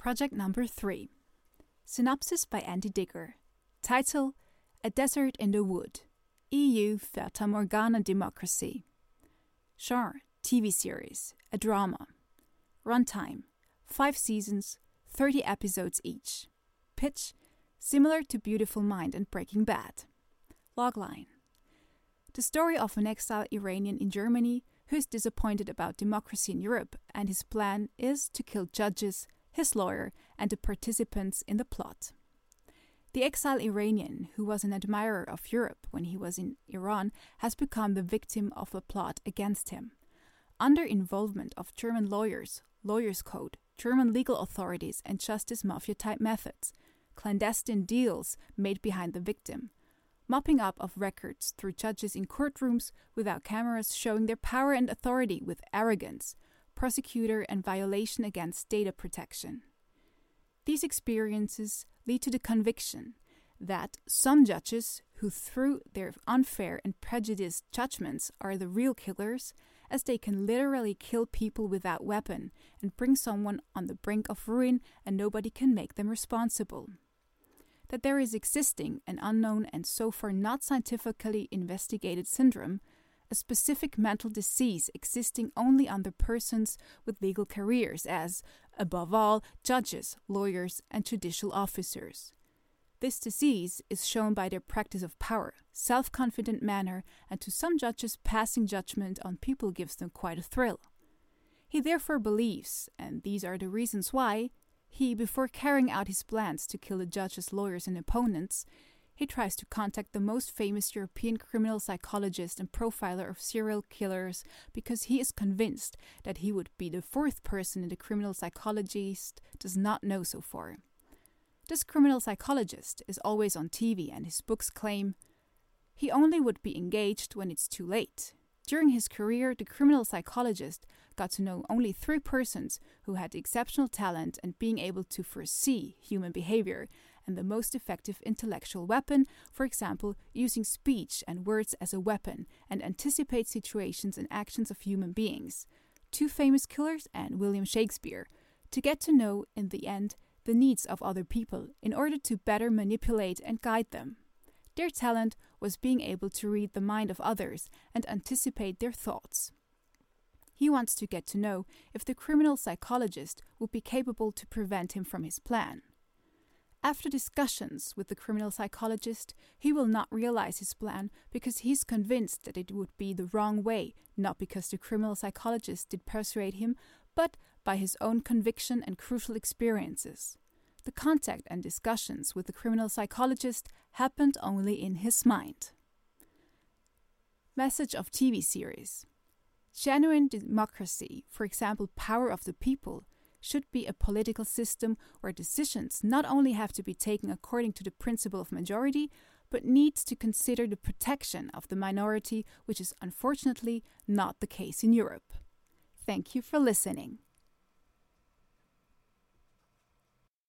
Project number 3. Synopsis by Andy Digger. Title A Desert in the Wood. EU Fata Morgana Democracy. Genre TV series, a drama. Runtime 5 seasons, 30 episodes each. Pitch similar to Beautiful Mind and Breaking Bad. Logline The story of an exiled Iranian in Germany who is disappointed about democracy in Europe and his plan is to kill judges, his lawyer, and the participants in the plot. The exiled Iranian, who was an admirer of Europe when he was in Iran, has become the victim of a plot against him. Under involvement of German lawyers, lawyers' code, German legal authorities, and justice mafia type methods, clandestine deals made behind the victim, mopping up of records through judges in courtrooms without cameras showing their power and authority with arrogance, prosecutor, and violation against data protection. These experiences lead to the conviction that some judges who, through their unfair and prejudiced judgments, are the real killers, as they can literally kill people without weapon and bring someone on the brink of ruin and nobody can make them responsible. That there is existing an unknown and so far not scientifically investigated syndrome, a specific mental disease existing only under persons with legal careers, as, above all, judges, lawyers, and judicial officers. This disease is shown by their practice of power, self confident manner, and to some judges, passing judgment on people gives them quite a thrill. He therefore believes, and these are the reasons why, he, before carrying out his plans to kill the judges, lawyers, and opponents, he tries to contact the most famous European criminal psychologist and profiler of serial killers because he is convinced that he would be the fourth person the criminal psychologist does not know so far. This criminal psychologist is always on TV, and his books claim he only would be engaged when it's too late. During his career, the criminal psychologist got to know only three persons who had exceptional talent and being able to foresee human behavior and the most effective intellectual weapon, for example, using speech and words as a weapon and anticipate situations and actions of human beings. Two famous killers and William Shakespeare, to get to know, in the end, the needs of other people in order to better manipulate and guide them. Their talent was being able to read the mind of others and anticipate their thoughts. He wants to get to know if the criminal psychologist would be capable to prevent him from his plan. After discussions with the criminal psychologist, he will not realize his plan because he's convinced that it would be the wrong way, not because the criminal psychologist did persuade him, but by his own conviction and crucial experiences. The contact and discussions with the criminal psychologist happened only in his mind. Message of TV series Genuine democracy, for example, power of the people, should be a political system where decisions not only have to be taken according to the principle of majority, but needs to consider the protection of the minority, which is unfortunately not the case in Europe. Thank you for listening.